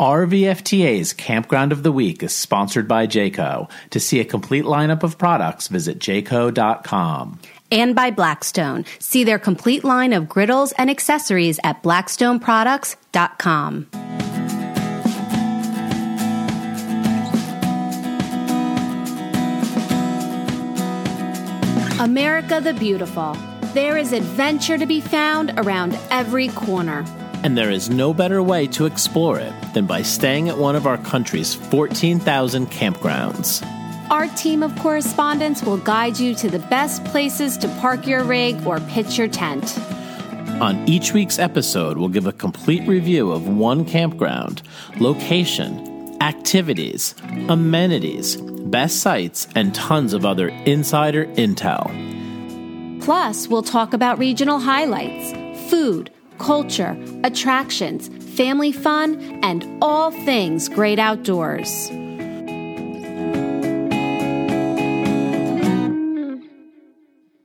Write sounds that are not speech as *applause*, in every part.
RVFTA's Campground of the Week is sponsored by Jayco. To see a complete lineup of products, visit jayco.com. And by Blackstone. See their complete line of griddles and accessories at blackstoneproducts.com. America the Beautiful. There is adventure to be found around every corner. And there is no better way to explore it than by staying at one of our country's 14,000 campgrounds. Our team of correspondents will guide you to the best places to park your rig or pitch your tent. On each week's episode, we'll give a complete review of one campground, location, activities, amenities, best sites, and tons of other insider intel. Plus, we'll talk about regional highlights, food, culture, attractions, family fun, and all things great outdoors.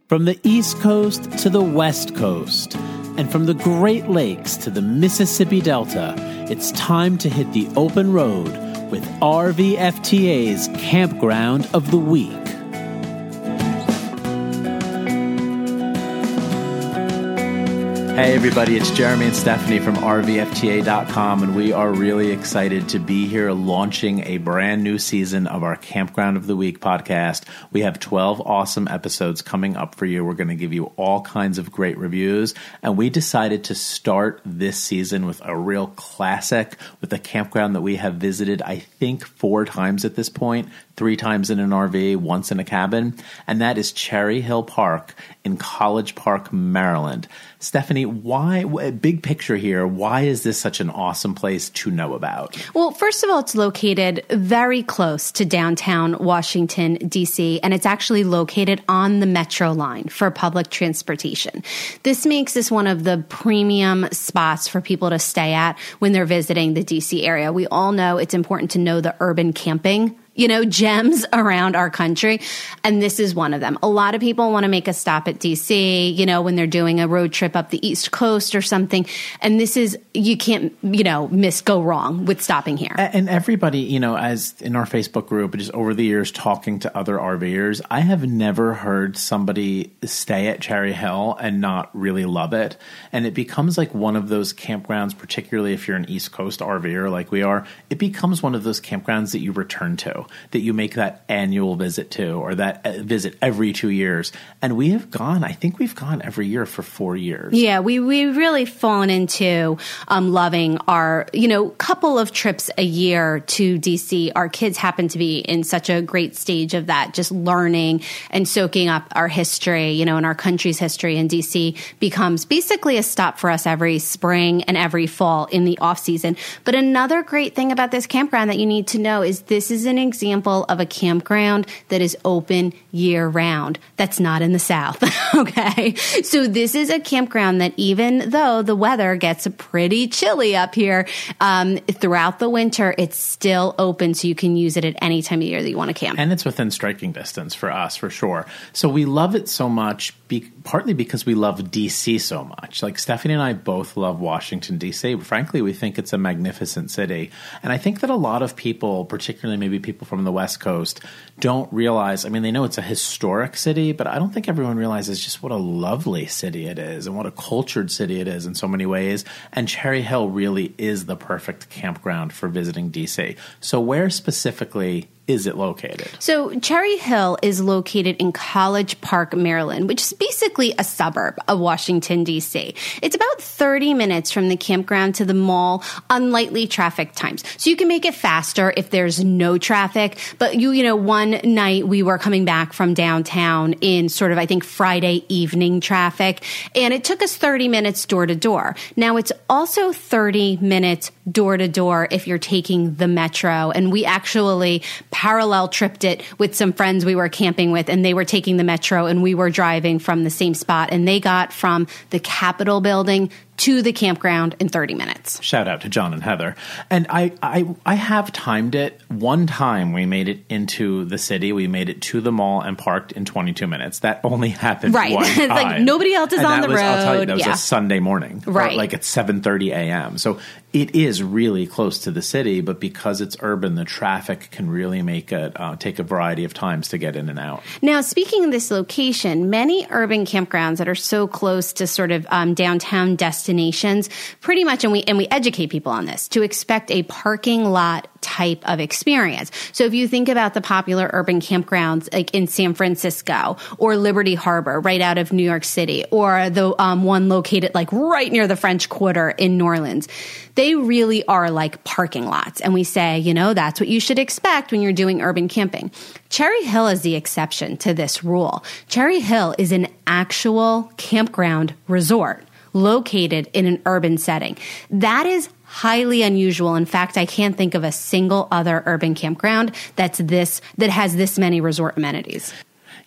From the East Coast to the West Coast, and from the Great Lakes to the Mississippi Delta, it's time to hit the open road with RVFTA's Campground of the Week. Hey, everybody, it's Jeremy and Stephanie from RVFTA.com, and we are really excited to be here launching a brand new season of our Campground of the Week podcast. We have 12 awesome episodes coming up for you. We're going to give you all kinds of great reviews, and we decided to start this season with a real classic with a campground that we have visited, I think, four times at this point three times in an RV, once in a cabin, and that is Cherry Hill Park in College Park, Maryland. Stephanie, why, big picture here, why is this such an awesome place to know about? Well, first of all, it's located very close to downtown Washington, D.C., and it's actually located on the Metro line for public transportation. This makes this one of the premium spots for people to stay at when they're visiting the D.C. area. We all know it's important to know the urban camping you know, gems *laughs* around our country. And this is one of them. A lot of people want to make a stop at DC, you know, when they're doing a road trip up the East Coast or something. And this is, you can't, you know, miss go wrong with stopping here. And everybody, you know, as in our Facebook group, just over the years talking to other RVers, I have never heard somebody stay at Cherry Hill and not really love it. And it becomes like one of those campgrounds, particularly if you're an East Coast RVer like we are, it becomes one of those campgrounds that you return to that you make that annual visit to or that uh, visit every two years. And we have gone, I think we've gone every year for four years. Yeah, we, we've really fallen into um, loving our, you know, couple of trips a year to DC. Our kids happen to be in such a great stage of that, just learning and soaking up our history, you know, and our country's history. And DC becomes basically a stop for us every spring and every fall in the off season. But another great thing about this campground that you need to know is this is an example of a campground that is open year round. That's not in the South. *laughs* okay. So this is a campground that even though the weather gets pretty chilly up here, um, throughout the winter, it's still open. So you can use it at any time of year that you want to camp. And it's within striking distance for us for sure. So we love it so much, be- partly because we love DC so much. Like Stephanie and I both love Washington, DC. Frankly, we think it's a magnificent city. And I think that a lot of people, particularly maybe people people from the West Coast don't realize. I mean, they know it's a historic city, but I don't think everyone realizes just what a lovely city it is and what a cultured city it is in so many ways. And Cherry Hill really is the perfect campground for visiting DC. So, where specifically is it located? So, Cherry Hill is located in College Park, Maryland, which is basically a suburb of Washington, D.C. It's about 30 minutes from the campground to the mall on lightly traffic times. So, you can make it faster if there's no traffic. But you, you know, one night we were coming back from downtown in sort of, I think, Friday evening traffic, and it took us 30 minutes door to door. Now, it's also 30 minutes door to door if you're taking the metro. And we actually parallel tripped it with some friends we were camping with, and they were taking the metro and we were driving from the same spot. And they got from the Capitol building to the campground in 30 minutes. Shout out to John and Heather. And I, I, I have timed it. One time we made it into the city. We made it to the mall and parked in 22 minutes. That only happened Right. one *laughs* time. like nobody else is And on the was, I'll tell you, road. that was Yeah. a Sunday morning. Right. like at 7.30 a.m. So it is really close to the city, but because it's urban, the traffic can really make it uh, take a variety of times to get in and out. Now, speaking of this location, many urban campgrounds that are so close to sort of um, downtown destinations, pretty much, and we and we educate people on this to expect a parking lot type of experience. So if you think about the popular urban campgrounds like in San Francisco or Liberty Harbor, right out of New York City, or the um, one located like right near the French Quarter in New Orleans, they really are like parking lots. And we say, you know, that's what you should expect when you're doing urban camping. Cherry Hill is the exception to this rule. Cherry Hill is an actual campground resort located in an urban setting. That is highly unusual. In fact, I can't think of a single other urban campground that's this that has this many resort amenities.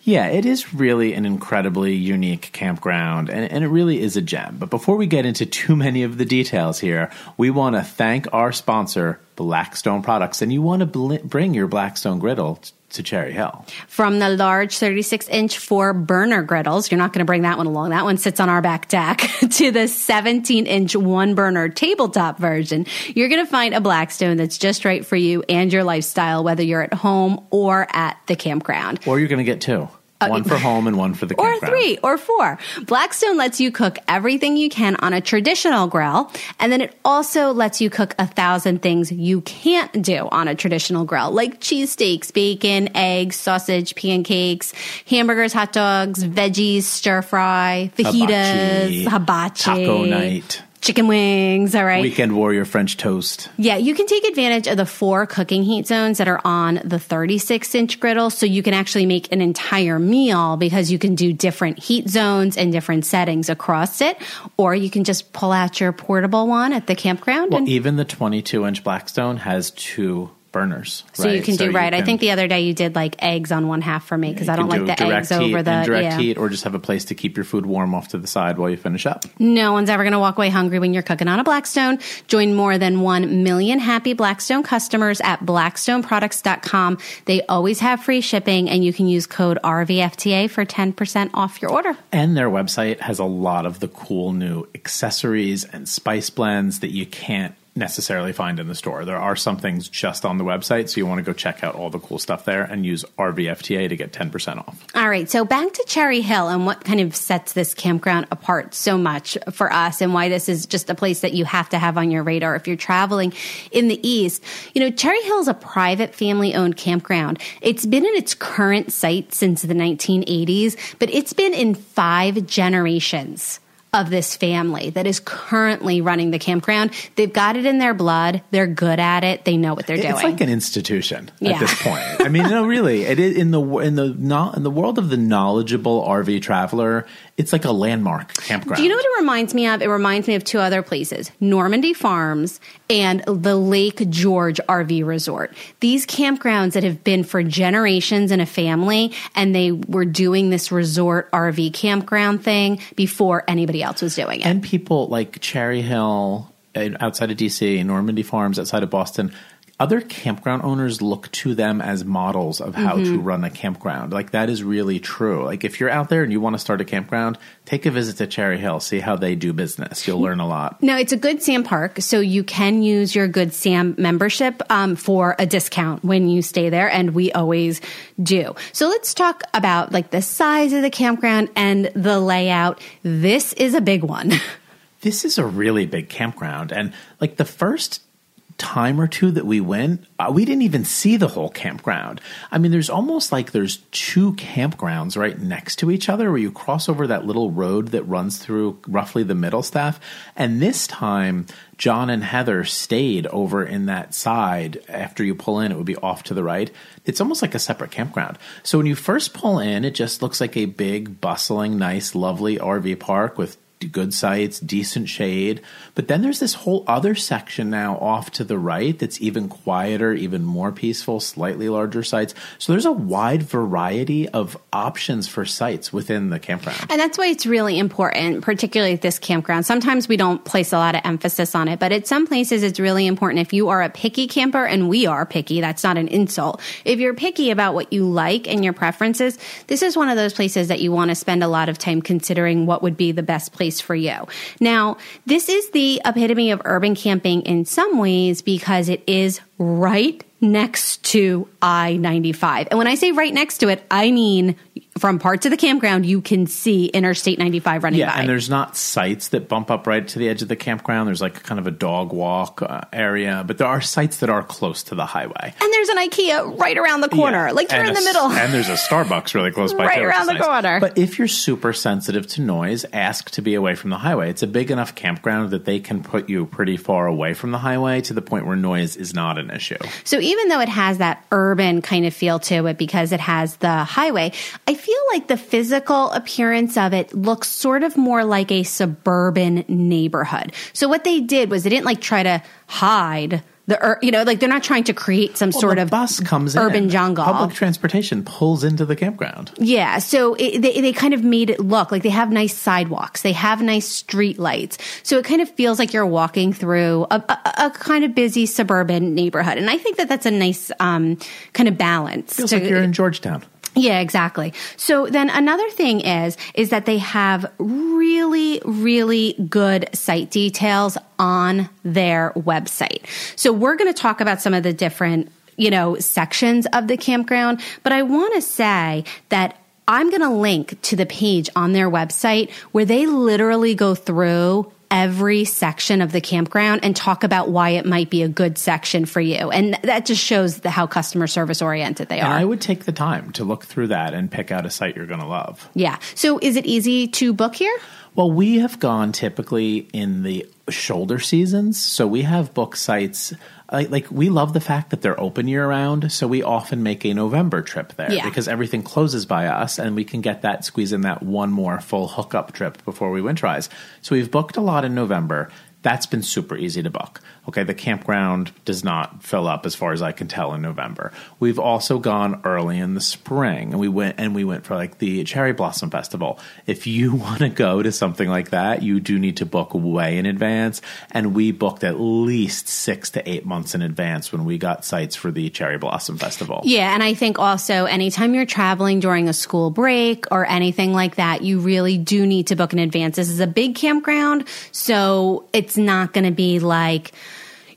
Yeah, it is really an incredibly unique campground, and, and it really is a gem. But before we get into too many of the details here, we want to thank our sponsor, Blackstone Products, and you want to bl- bring your Blackstone griddle to Cherry Hill. From the large 36 inch four burner griddles, you're not going to bring that one along. That one sits on our back deck *laughs* to the 17 inch one burner tabletop version. You're going to find a Blackstone that's just right for you and your lifestyle, whether you're at home or at the campground. Or you're going to get two. One for home and one for the Uh, Or three or four. Blackstone lets you cook everything you can on a traditional grill, and then it also lets you cook a thousand things you can't do on a traditional grill, like cheesesteaks, bacon, eggs, sausage, pancakes, hamburgers, hot dogs, veggies, stir fry, fajitas, hibachi, Taco night. Chicken wings. All right. Weekend Warrior French toast. Yeah, you can take advantage of the four cooking heat zones that are on the 36 inch griddle. So you can actually make an entire meal because you can do different heat zones and different settings across it. Or you can just pull out your portable one at the campground. Well, and even the 22 inch Blackstone has two burners. so you right? can do you right. I think the other day you did like eggs on one half for me because I don't can like the eggs over the. direct yeah. heat, or just have a place to keep your food warm off to the side while you finish up. No one's ever going to walk away hungry when you're cooking on a Blackstone. Join more than 1 million happy Blackstone customers at blackstoneproducts.com. They always have free shipping and you can use code RVFTA for 10% off your order. And their website has a lot of the cool new accessories and spice blends that you can't necessarily find in the store. There are some things just on the website, so you want to go check out all the cool stuff there and use RVFTA to get 10% off. All right, so back to Cherry Hill and what kind of sets this campground apart so much for us and why this is just a place that you have to have on your radar if you're traveling in the East. You know, Cherry Hill is a private family owned campground. It's been in its current site since the 1980s, but it's been in five generations of this family that is currently running the campground. They've got it in their blood. They're good at it. They know what they're doing. It's like an institution Yeah. at this point. I mean, no, really, it is in the in the in the world of the knowledgeable RV traveler. It's like a landmark campground. Do you know what it reminds me of? It reminds me of two other places Normandy Farms and the Lake George RV Resort. These campgrounds that have been for generations in a family, and they were doing this resort RV campground thing before anybody else was doing it. and people like Cherry Hill outside of DC, Normandy Farms outside of Boston, other campground owners look to them as models of how Mm-hmm. to run a campground. Like that is really true. Like if you're out there and you want to start a campground, take a visit to Cherry Hill, see how they do business. You'll learn a lot. Now it's a Good Sam park, so you can use your Good Sam membership um, for a discount when you stay there, and we always do. So let's talk about like the size of the campground and the layout. This is a big one. *laughs* This is a really big campground, and like the first time or two that we went, uh, we didn't even see the whole campground. I mean, there's almost like there's two campgrounds right next to each other where you cross over that little road that runs through roughly the middle staff. And this time, John and Heather stayed over in that side. After you pull in, it would be off to the right. It's almost like a separate campground. So when you first pull in, it just looks like a big, bustling, nice, lovely RV park with good sites, decent shade. But then there's this whole other section now off to the right that's even quieter, even more peaceful, slightly larger sites. So there's a wide variety of options for sites within the campground. And that's why it's really important, particularly at this campground. Sometimes we don't place a lot of emphasis on it, but at some places it's really important. If you are a picky camper, and we are picky, that's not an insult. If you're picky about what you like and your preferences, this is one of those places that you want to spend a lot of time considering what would be the best place for you. Now, this is the epitome of urban camping in some ways because it is right next to I 95. And when I say right next to it, I mean from parts of the campground, you can see Interstate 95 running yeah, by. and there's not sites that bump up right to the edge of the campground. There's like kind of a dog walk uh, area, but there are sites that are close to the highway. and there's an IKEA right around the corner. Yeah, Like you're and in a the middle. and there's a Starbucks really close by, *laughs* Right too, around the nice. corner. But if you're super sensitive to noise, ask to be away from the highway. It's a big enough campground that they can put you pretty far away from the highway to the point where noise is not an issue. So even though it has that urban kind of feel to it because it has the highway, I feel like the physical appearance of it looks sort of more like a suburban neighborhood. So what they did was they didn't like try to hide the, you know, like they're not trying to create some Well, sort of bus comes urban in. jungle. Public transportation pulls into the campground. Yeah, so it, they they kind of made it look like they have nice sidewalks, they have nice street lights, so it kind of feels like you're walking through a, a, a kind of busy suburban neighborhood, and I think that that's a nice um, kind of balance. Feels to- like you're in Georgetown. Yeah, exactly. So then another thing is is that they have really really good site details on their website. So we're going to talk about some of the different, you know, sections of the campground, but I want to say that I'm going to link to the page on their website where they literally go through every section of the campground and talk about why it might be a good section for you. And that just shows the, how customer service oriented they And are. I would take the time to look through that and pick out a site you're going to love. Yeah. So is it easy to book here? Well, we have gone typically in the shoulder seasons. So we have book sites. Like, like we love the fact that they're open year round. So we often make a November trip there Yeah. because everything closes by us and we can get that, squeeze in that one more full hookup trip before we winterize. So we've booked a lot in November. That's been super easy to book. Okay, the campground does not fill up as far as I can tell in November. We've also gone early in the spring and we went and we went for like the Cherry Blossom Festival. If you *laughs* want to go to something like that, you do need to book way in advance. And we booked at least six to eight months in advance when we got sites for the Cherry Blossom Festival. Yeah, and I think also anytime you're traveling during a school break or anything like that, you really do need to book in advance. This is a big campground, so it's not going to be like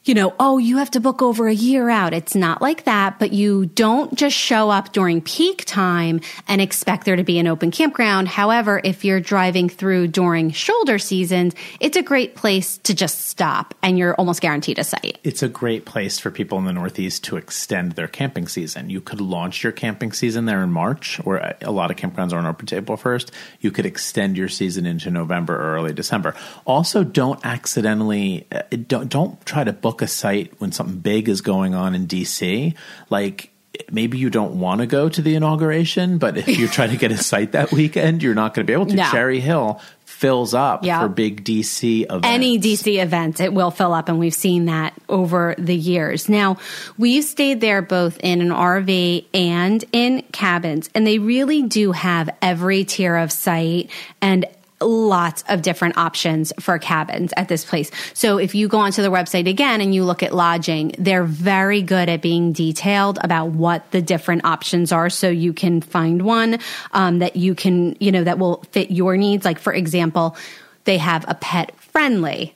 you know, oh, you have to book over a year out. It's not like that, but you don't just show up during peak time and expect there to be an open campground. However, if you're driving through during shoulder seasons, it's a great place to just stop and you're almost guaranteed a site. It's a great place for people in the Northeast to extend their camping season. You could launch your camping season there in March, where a lot of campgrounds aren't open April 1st. You could extend your season into November or early December. Also, don't accidentally, uh, don't, don't try to book a site when something big is going on in DC. Like, maybe you don't want to go to the inauguration, but if you try to get a *laughs* site that weekend, you're not going to be able to. No. Cherry Hill fills up Yeah. for big DC events. any DC events, it will fill up, and we've seen that over the years. Now, we've stayed there both in an RV and in cabins, and they really do have every tier of site and lots of different options for cabins at this place. So if you go onto the website again and you look at lodging, they're very good at being detailed about what the different options are so you can find one um, that you can, you know, that will fit your needs. Like for example, they have a pet friendly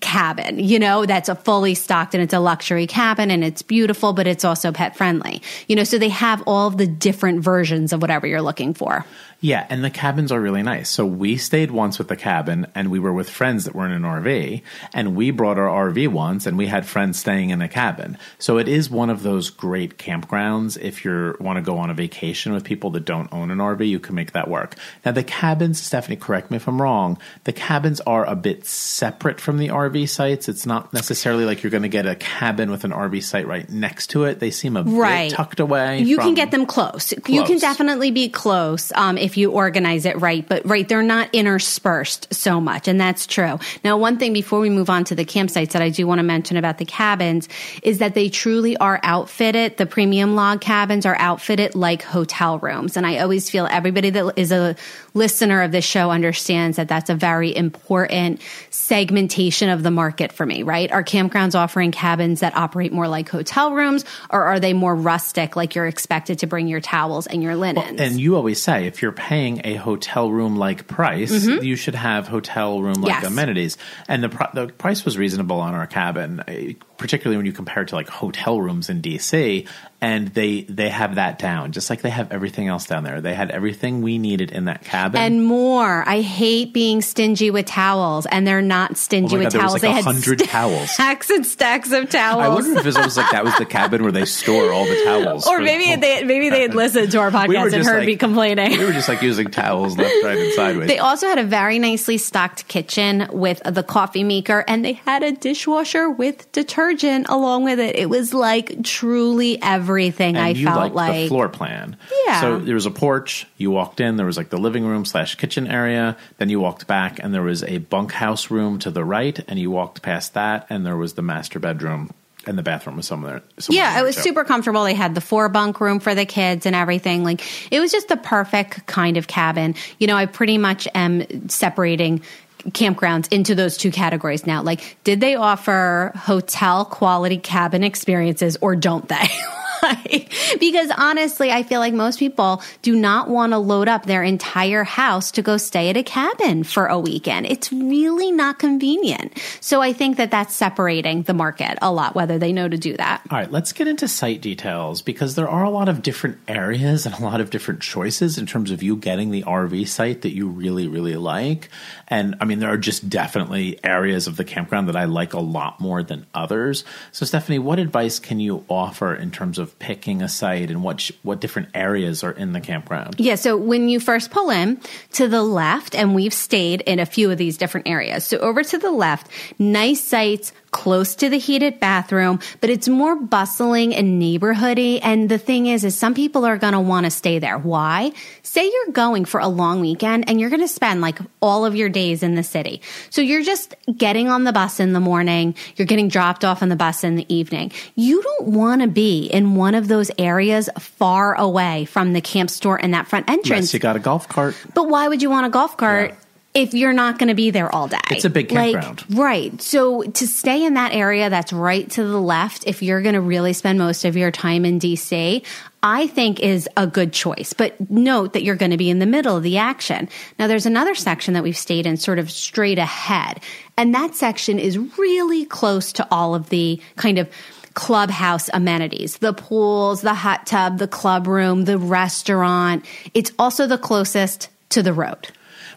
cabin, you know, that's a fully stocked and it's a luxury cabin and it's beautiful, but it's also pet friendly. You know, so they have all the different versions of whatever you're looking for. Yeah, and the cabins are really nice. So we stayed once with the cabin and we were with friends that were in an RV and we brought our RV once and we had friends staying in a cabin. So it is one of those great campgrounds if you want to go on a vacation with people that don't own an RV, you can make that work. Now the cabins, Stephanie, correct me if I'm wrong, the cabins are a bit separate from the RV sites. It's not necessarily like you're going to get a cabin with an RV site right next to it. They seem a Right. bit tucked away. You can get them close. You can definitely be close um, if if you organize it right. But right, they're not interspersed so much. And that's true. Now, one thing before we move on to the campsites that I do want to mention about the cabins is that they truly are outfitted. The premium log cabins are outfitted like hotel rooms. And I always feel everybody that is a listener of this show understands that that's a very important segmentation of the market for me, right? Are campgrounds offering cabins that operate more like hotel rooms or are they more rustic, like you're expected to bring your towels and your linens? Well, and you always say if you're paying a hotel room like price, mm-hmm. you should have hotel room like yes. amenities. And the, pr- the price was reasonable on our cabin, particularly when you compare it to like hotel rooms in DC and they they have that down just like they have everything else down there. They had everything we needed in that cabin. And more. I hate being stingy with towels and they're not stingy oh with God, towels. like they had hundred st- towels. *laughs* stacks and stacks of towels. i wonder if it was like that was the cabin where they store all the towels or maybe they maybe they had listened to our *laughs* podcast we and heard like, me complaining. we were just like using towels left right and sideways. They also had a very nicely stocked kitchen with the coffee maker and they had a dishwasher with detergent along with it it was like truly everything and i felt like, like the floor plan. Yeah. So there was a porch. You walked in. There was like the living room slash kitchen area. Then you walked back, and there was a bunkhouse room to the right. And you walked past that, and there was the master bedroom and the bathroom was somewhere. somewhere yeah, it was super comfortable. They had the four bunk room for the kids and everything. Like it was just the perfect kind of cabin. You know, I pretty much am separating campgrounds into those two categories now. Like, did they offer hotel quality cabin experiences or don't they? *laughs* *laughs* because honestly, I feel like most people do not want to load up their entire house to go stay at a cabin for a weekend. It's really not convenient. So I think that that's separating the market a lot, whether they know to do that. All right, let's get into site details because there are a lot of different areas and a lot of different choices in terms of you getting the RV site that you really, really like. And I mean, there are just definitely areas of the campground that I like a lot more than others. So, Stephanie, what advice can you offer in terms of picking a site and what sh- what different areas are in the campground? Yeah, so when you first pull in to the left, and we've stayed in a few of these different areas. So over to the left, nice sites close to the heated bathroom, but it's more bustling and neighborhoody. And the thing is, is some people are going to want to stay there. Why? Say you're going for a long weekend and you're going to spend like all of your days in the city. So you're just getting on the bus in the morning. You're getting dropped off on the bus in the evening. You don't want to be in one of those areas far away from the camp store and that front entrance. Yes, you got a golf cart. But why would you want a golf cart? Yeah if you're not going to be there all day. It's a big campground. Like, right. So to stay in that area that's right to the left, if you're going to really spend most of your time in DC, I think is a good choice. But note that you're going to be in the middle of the action. Now there's another section that we've stayed in sort of straight ahead. And that section is really close to all of the kind of clubhouse amenities, the pools, the hot tub, the club room, the restaurant. It's also the closest to the road.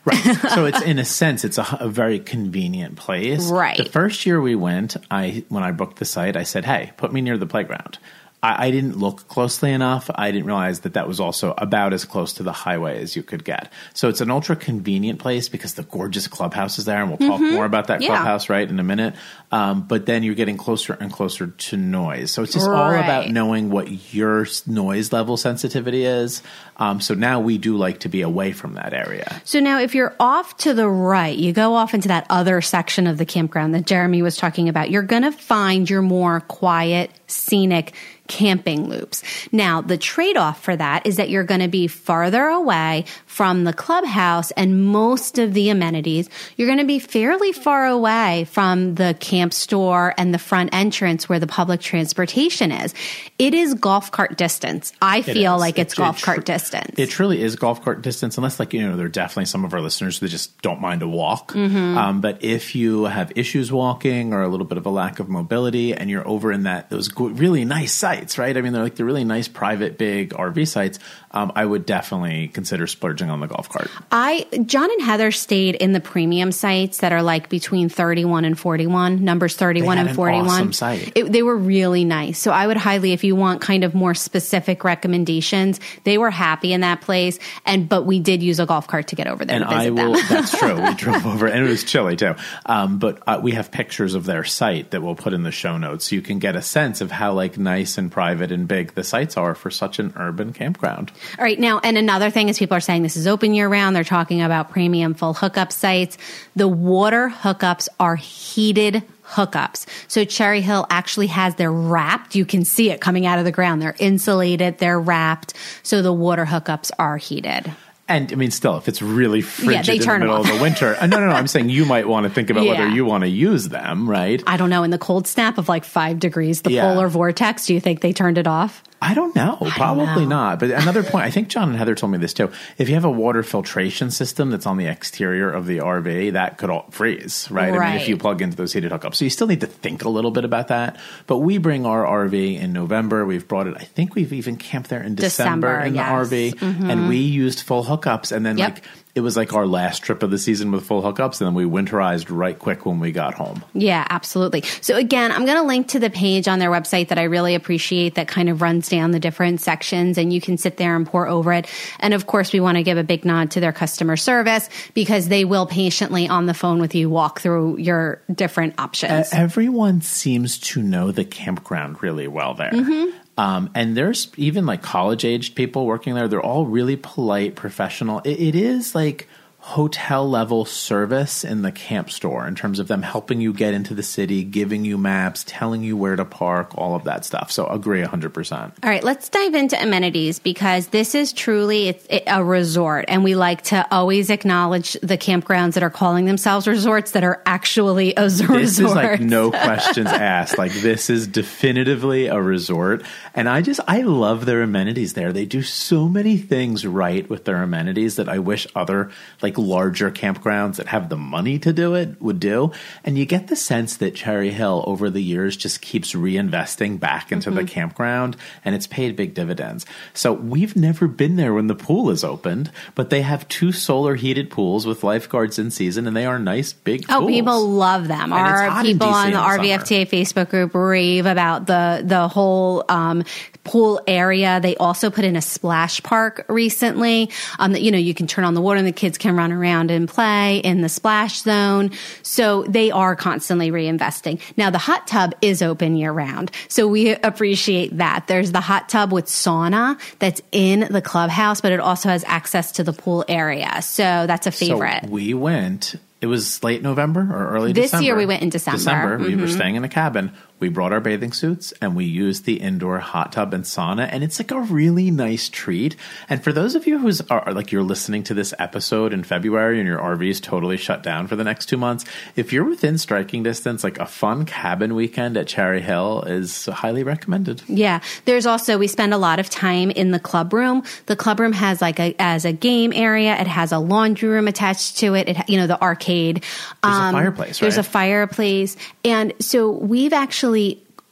Right. *laughs* So it's in a sense, it's a, a, very convenient place. Right. The first year we went, I when I booked the site, I said, "Hey, put me near the playground." I, I, didn't look closely enough. I didn't realize that that was also about as close to the highway as you could get. So it's an ultra convenient place because the gorgeous clubhouse is there, and we'll talk mm-hmm. more about that yeah. clubhouse right in a minute. Um, but then you're getting closer and closer to noise. So it's just right. all about knowing what your noise level sensitivity is. Um, so now we do like to be away from that area. So now, if you're off to the right, you go off into that other section of the campground that Jeremy was talking about. You're going to find your more quiet, scenic camping loops. Now, the trade off for that is that you're going to be farther away from the clubhouse and most of the amenities. You're going to be fairly far away from the camp store and the front entrance where the public transportation is. It is golf cart distance. I feel like it's it, golf it tr- cart distance. It truly is golf cart distance, unless, like, you know, there are definitely some of our listeners that just don't mind a walk. Mm-hmm. Um, but if you have issues walking or a little bit of a lack of mobility and you're over in that, those really nice sites, sites, right? I mean, they're like the really nice private big RV sites. Um, I would definitely consider splurging on the golf cart. I John and Heather stayed in the premium sites that are like between 31 and 41, numbers 31 and 41. Awesome site. It, they were really nice. So I would highly, if you want kind of more specific recommendations, they were happy in that place. And but we did use a golf cart to get over there. And I will. That's *laughs* true. We drove over, and it was chilly too. Um, but uh, we have pictures of their site that we'll put in the show notes, so you can get a sense of how like nice and and private and big the sites are for such an urban campground. All right, now, and another thing is people are saying this is open year round. They're talking about premium full hookup sites. The water hookups are heated hookups. So Cherry Hill actually has their wrapped. You can see it coming out of the ground. They're insulated, they're wrapped. So the water hookups are heated. And I mean, still, if it's really frigid they in the middle of the winter, uh, no, no, no. I'm saying you might want to think about whether you want to use them, right? I don't know, in the cold snap of like five degrees, the Yeah. polar vortex, do you think they turned it off? I don't know. Probably know. not. But another *laughs* point, I think John and Heather told me this too. If you have a water filtration system that's on the exterior of the RV, that could all freeze, right? right? I mean, if you plug into those heated hookups. So you still need to think a little bit about that. But we bring our RV in November. We've brought it, I think we've even camped there in December, December, in yes. the RV. And we used full hookups. And then, Yep. like, it was like our last trip of the season with full hookups. And then we winterized right quick when we got home. Yeah, absolutely. So again, I'm going to link to the page on their website that I really appreciate that kind of runs down the different sections and you can sit there and pore over it. And of course, we want to give a big nod to their customer service because they will patiently on the phone with you walk through your different options. Uh, everyone seems to know the campground really well there. Mm-hmm. Um, and there's even like college aged people working there. They're all really polite, professional. It, it is like hotel level service in the camp store in terms of them helping you get into the city, giving you maps, telling you where to park, all of that stuff. So agree 100%. All right, let's dive into amenities because this is truly it's a resort, and we like to always acknowledge the campgrounds that are calling themselves resorts that are actually a resort. This is like no *laughs* questions asked. Like this is definitively a resort. And I just, I love their amenities there. They do so many things right with their amenities that I wish other like larger campgrounds that have the money to do it would do. And you get the sense that Cherry Hill over the years just keeps reinvesting back into the campground and it's paid big dividends. So we've never been there when the pool is opened, but they have two solar heated pools with lifeguards in season and they are nice big Oh, pools. people love them. And Our people on the the. RVFTA Facebook group rave about the the whole um, pool area. They also put in a splash park recently. Um, that you know you can turn on the water and the kids can run around and play in the splash zone. So they are constantly reinvesting. Now the hot tub is open year round, so we appreciate that. There's the hot tub with sauna that's in the clubhouse, but it also has access to the pool area. So that's a favorite. So we went. It was late November or early This December. year we went in December. December. We Mm-hmm. were staying in a cabin. We brought our bathing suits and we used the indoor hot tub and sauna, and it's like a really nice treat. And for those of you who's are like you're listening to this episode in February and your RV is totally shut down for the next two months, if you're within striking distance, like a fun cabin weekend at Cherry Hill is highly recommended. Yeah. There's also, we spend a lot of time in the club room. The club room has like a, as a game area. It has a laundry room attached to it. It, you know, the arcade. There's a um, fireplace, There's a fireplace. And so we've actually,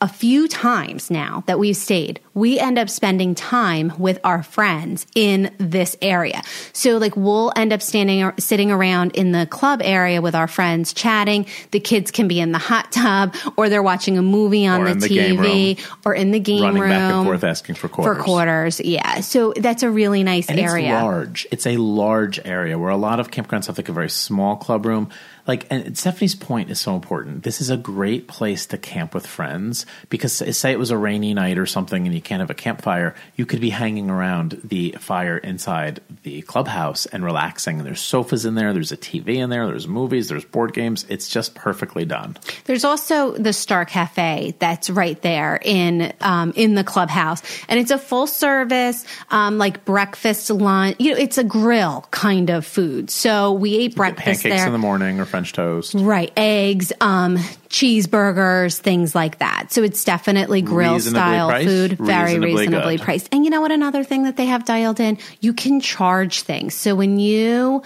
a few times now that we've stayed, we end up spending time with our friends in this area. So like we'll end up standing or sitting around in the club area with our friends chatting. The kids can be in the hot tub or they're watching a movie on the the TV room. or in the game Running room back and forth asking for quarters. for quarters. Yeah. So that's a really nice and area. it's large. It's a large area where a lot of campgrounds have like a very small club room. Like, and Stephanie's point is so important. This is a great place to camp with friends because, say, it was a rainy night or something, and you can't have a campfire. You could be hanging around the fire inside the clubhouse and relaxing. And there's sofas in there. There's a TV in there. There's movies. There's board games. It's just perfectly done. There's also the Star Cafe that's right there in um, in the clubhouse, and it's a full service um, like breakfast, lunch. You know, it's a grill kind of food. So we ate breakfast Pancakes there. in the morning or French toast. Right, eggs, um, cheeseburgers, things like that. So it's definitely grill style priced, food, very reasonably reasonably priced. And you know what? Another thing that they have dialed in, you can charge things. So when you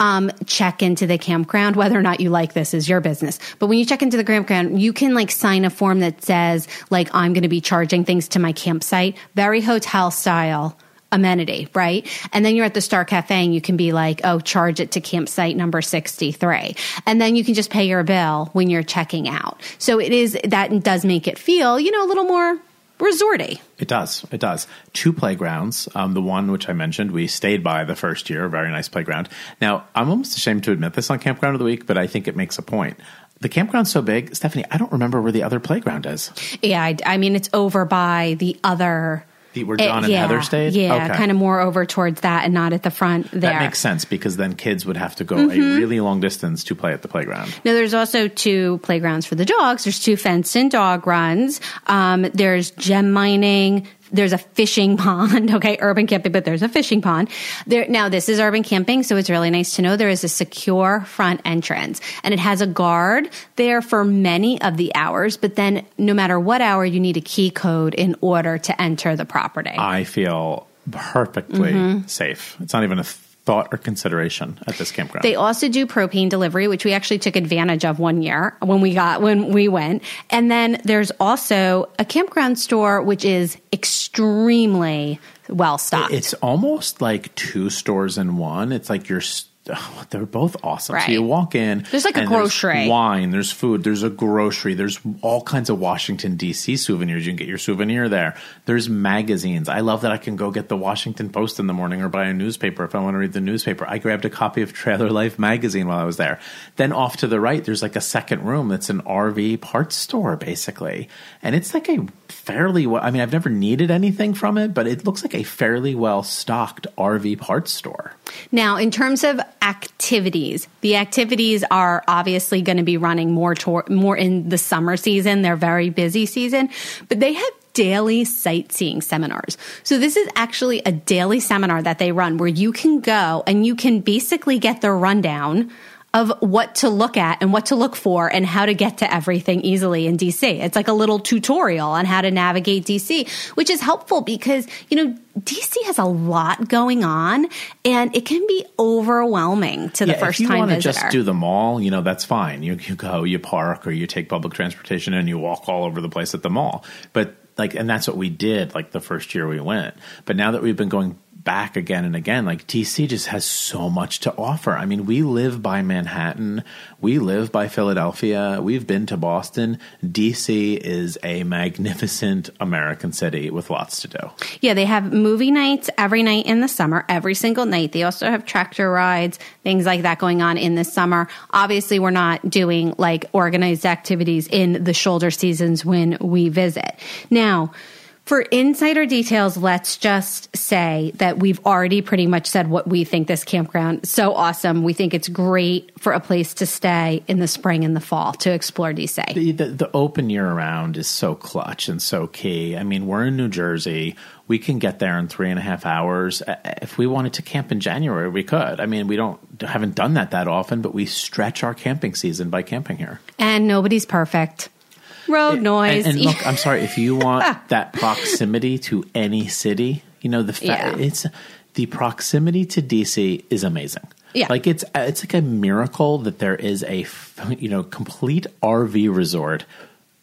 um, check into the campground, whether or not you like this is your business. But when you check into the campground, you can like sign a form that says like I'm going to be charging things to my campsite, very hotel style amenity, right? And then you're at the Star Cafe and you can be like, oh, charge it to campsite number 63. And then you can just pay your bill when you're checking out. So it is, that does make it feel, you know, a little more resorty. It does. It does. Two playgrounds. Um, the one which I mentioned, we stayed by the first year, a very nice playground. Now, I'm almost ashamed to admit this on Campground of the Week, but I think it makes a point. the campground's so big, Stephanie. I don't remember where the other playground is. Yeah, I, I mean it's over by the other. The, where John and yeah, Heather stayed. Yeah, Okay. kind of more over towards that and not at the front there. That makes sense because then kids would have to go Mm-hmm. a really long distance to play at the playground. Now, there's also two playgrounds for the dogs. There's two fenced in dog runs. Um, there's gem mining. There's a fishing pond. *laughs* Okay, urban camping, but there's a fishing pond. There now, this is urban camping, so it's really nice to know there is a secure front entrance, and it has a guard there for many of the hours. But then, no matter what hour, you need a key code in order to enter the property. I feel perfectly Mm-hmm. safe. It's not even a thought or consideration at this campground. They also do propane delivery, which we actually took advantage of one year when we got when we went. And then there's also a campground store which is extremely well stocked. it's almost like two stores in one. It's like you're. Oh, they're both awesome. Right. So you walk in. There's like a grocery. wine. There's food. There's a grocery. There's all kinds of Washington D.C. souvenirs. You can get your souvenir there. There's magazines. I love that I can go get the Washington Post in the morning or buy a newspaper if I want to read the newspaper. I grabbed a copy of Trailer Life magazine while I was there. Then off to the right, there's like a second room that's an RV parts store basically, and it's like a fairly. well I mean, I've never needed anything from it, but it looks like a fairly well stocked RV parts store. Now, in terms of activities, the activities are obviously going to be running more toward, more in the summer season. They're very busy season, but they have daily sightseeing seminars. So this is actually a daily seminar that they run where you can go and you can basically get the rundown of what to look at and what to look for and how to get to everything easily in DC. It's like a little tutorial on how to navigate DC, which is helpful because, you know, DC has a lot going on and it can be overwhelming to the Yeah, first if you time want to visitor. just do the mall, you know, that's fine. You, you go, you park, or you take public transportation and you walk all over the place at the mall. But like, and that's what we did like the first year we went. But now that we've been going back again and again, like DC just has so much to offer. I mean, we live by Manhattan, we live by Philadelphia, we've been to Boston. DC is a magnificent American city with lots to do. Yeah, they have movie nights every night in the summer, every single night. They also have tractor rides, things like that going on in the summer. Obviously, we're not doing like organized activities in the shoulder seasons when we visit. Now, for insider details, let's just say that we've already pretty much said what we think this campground so awesome. We think it's great for a place to stay in the spring and the fall to explore DC. The, the, the open year round is so clutch and so key. I mean, we're in New Jersey. We can get there in three and a half hours. Uh, If we wanted to camp in January, we could. I mean, we don't haven't done that that often, but we stretch our camping season by camping here. And nobody's perfect. Road noise. And, and look, *laughs* I'm sorry if you want ah. that proximity to any city. You know, the fa- Yeah. it's the proximity to DC is amazing. Yeah. like it's it's like a miracle that there is a you know complete RV resort,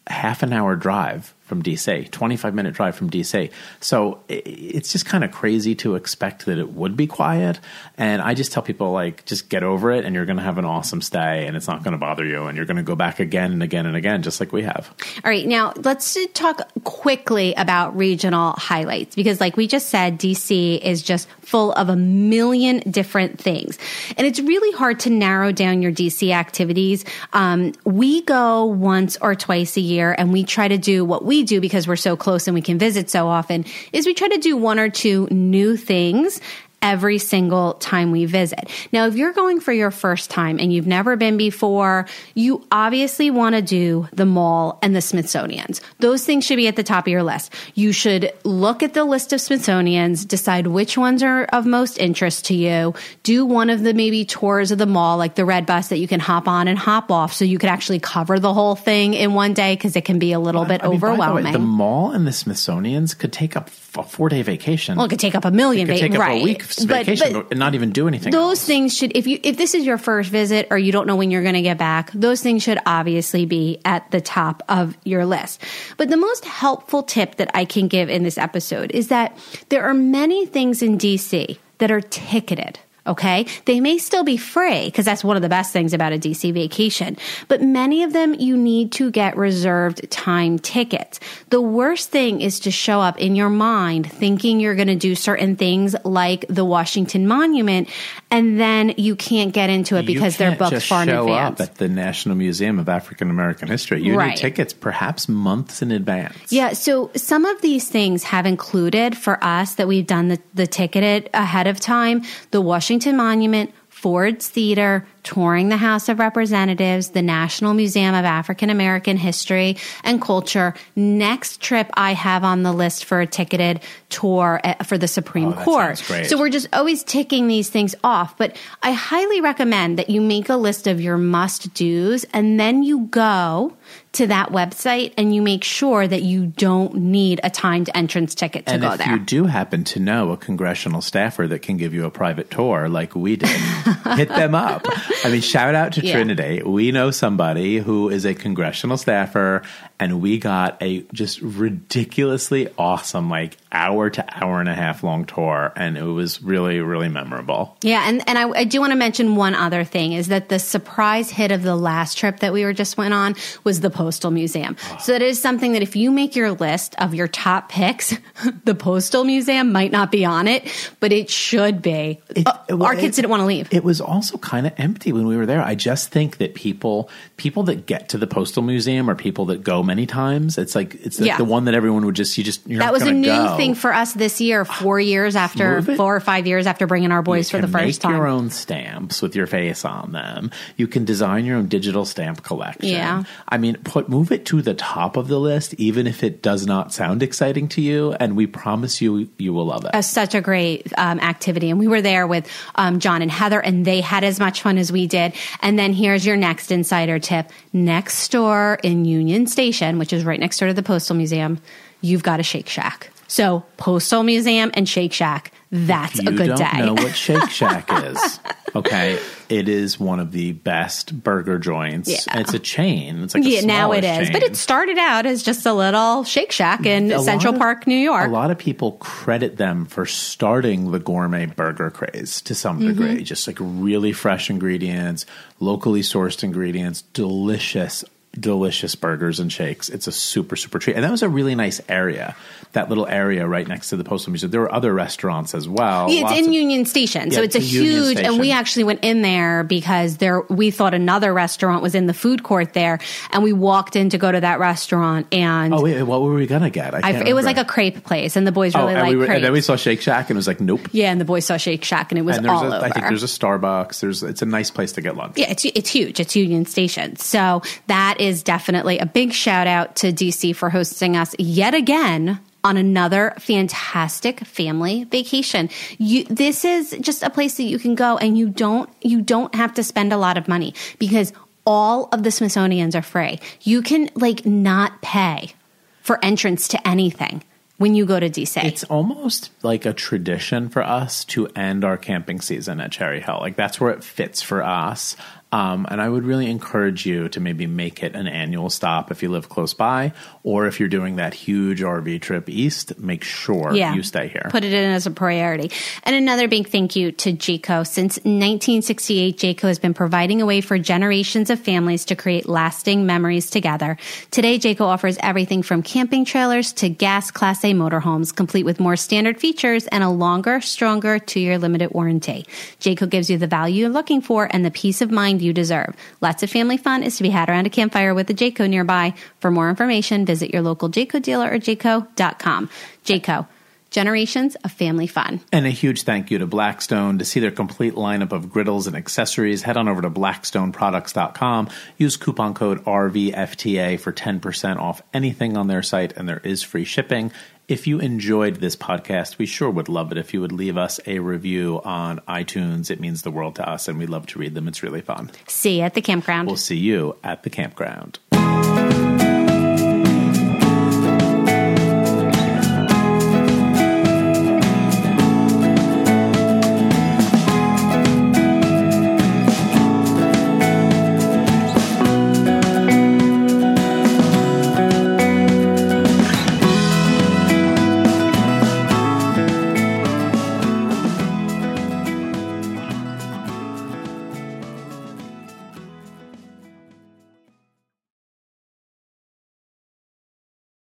half an hour drive from DC, 25 minute drive from DC. So it's just kind of crazy to expect that it would be quiet. And I just tell people like, just get over it and you're going to have an awesome stay and it's not going to bother you and you're going to go back again and again and again, just like we have. All right, now let's talk quickly about regional highlights because, like we just said, DC is just full of a million different things. And it's really hard to narrow down your DC activities. Um, we go once or twice a year and we try to do what we do because we're so close and we can visit so often is we try to do one or two new things every single time we visit. Now, if you're going for your first time and you've never been before, you obviously want to do the mall and the Smithsonian's. Those things should be at the top of your list. You should look at the list of Smithsonian's, decide which ones are of most interest to you, do one of the maybe tours of the mall, like the red bus that you can hop on and hop off so you could actually cover the whole thing in one day because it can be a little bit I mean, by the way, overwhelming. the mall and the Smithsonian's could take up a four day vacation. well, it could take up a million, it could va- take up right? a week's But- vacation but- and not even do anything. those else. things should if you if this is your first visit or you don't know when you're going to get back those things should obviously be at the top of your list but the most helpful tip that i can give in this episode is that there are many things in dc that are ticketed Okay. They may still be free because that's one of the best things about a DC vacation, but many of them you need to get reserved time tickets. The worst thing is to show up in your mind thinking you're going to do certain things like the Washington Monument and then you can't get into it because they're booked far in show advance. up at the National Museum of African American History. You Right. need tickets perhaps months in advance. Yeah, so some of these things have included for us that we've done the, the ticketed ahead of time the Washington Monument, Ford's Theater, touring the House of Representatives, the National Museum of African American History and Culture. Next trip I have on the list for a ticketed tour uh, for the Supreme Oh, Court. So we're just always ticking these things off. But I highly recommend that you make a list of your must do's and then you go to that website and you make sure that you don't need a timed entrance ticket to and go if there. you do happen to know a congressional staffer that can give you a private tour like we did, *laughs* hit them up. I mean, shout out to Yeah. Trinity. We know somebody who is a congressional staffer, and we got a just ridiculously awesome, like hour to hour and a half long tour, and it was really, really memorable. Yeah, and, and I, I do want to mention one other thing is that the surprise hit of the last trip that we were just went on was the Postal Museum. So it is something that if you make your list of your top picks, *laughs* the Postal Museum might not be on it, but it should be. It- Uh, well, our kids it- didn't want to leave. It was also kind of empty when we were there. I just think that people people that get to the postal museum are people that go many times. It's like it's like Yeah. the one that everyone would just you just you're that was a new go. thing for us this year, four years after, four or five years after bringing our boys you for the first make time. your own stamps with your face on them. You can design your own digital stamp collection. Yeah. I mean, put move it to the top of the list, even if it does not sound exciting to you, and we promise you you will love it. a, such a great um, activity. And we were there with um, John and Heather, and they had as much fun as we did. And then here's your next insider tip next door in Union Station, which is right next door to the Postal Museum, you've got a Shake Shack. So, Postal Museum and Shake Shack, that's a good don't day. know what Shake Shack *laughs* is. Okay, it is one of the best burger joints. Yeah. It's a chain. It's like a yeah, now it is, is. But it started out as just a little Shake Shack in A Central of- Park, New York. A lot of people credit them for starting the gourmet burger craze to some Mm-hmm. degree. Just like really fresh ingredients, locally sourced ingredients, delicious, delicious burgers and shakes. It's a super, super treat. And that was a really nice area, that little area right next to the Postal Museum. There were other restaurants as well. Yeah, it's Lots in of- Union Station, so Yeah, it's a it's in Union huge. And we actually went in there because there we thought another restaurant was in the food court there, and we walked in to go to that restaurant, and Oh, wait, what were we going to get? I it was like a crepe place, and the boys Oh, really and, like we and then we saw Shake Shack and it was like, nope. yeah, and the boys saw Shake Shack, and it was and there's all a, over. I think there's a Starbucks. There's it's a nice place to get lunch. Yeah, it's it's huge. It's Union Station. So that is definitely a big shout out to DC for hosting us yet again on another fantastic family vacation. You this is just a place that you can go and you don't you don't have to spend a lot of money because all of the Smithsonian's are free. You can like not pay for entrance to anything when you go to DC. It's almost like a tradition for us to end our camping season at Cherry Hill. Like that's where it fits for us. Um, and I would really encourage you to maybe make it an annual stop if you live close by, or if you're doing that huge RV trip east, make sure you stay here. Put it in as a priority. And another big thank you to Jayco. Since 1968, Jayco has been providing a way for generations of families to create lasting memories together. Today, Jayco offers everything from camping trailers to gas Class A motorhomes, complete with more standard features and a longer, stronger two-year limited warranty. Jayco gives you the value you're looking for and the peace of mind you deserve. Lots of family fun is to be had around a campfire with a Jayco nearby. For more information, visit your local Jayco dealer or jayco.com. Jayco, generations of family fun. And a huge thank you to Blackstone. To see their complete lineup of griddles and accessories, head on over to blackstoneproducts.com. Use coupon code RVFTA for 10% off anything on their site, and there is free shipping. If you enjoyed this podcast, we sure would love it if you would leave us a review on iTunes. It means the world to us, and we love to read them. It's really fun. See you at the campground. We'll see you at the campground.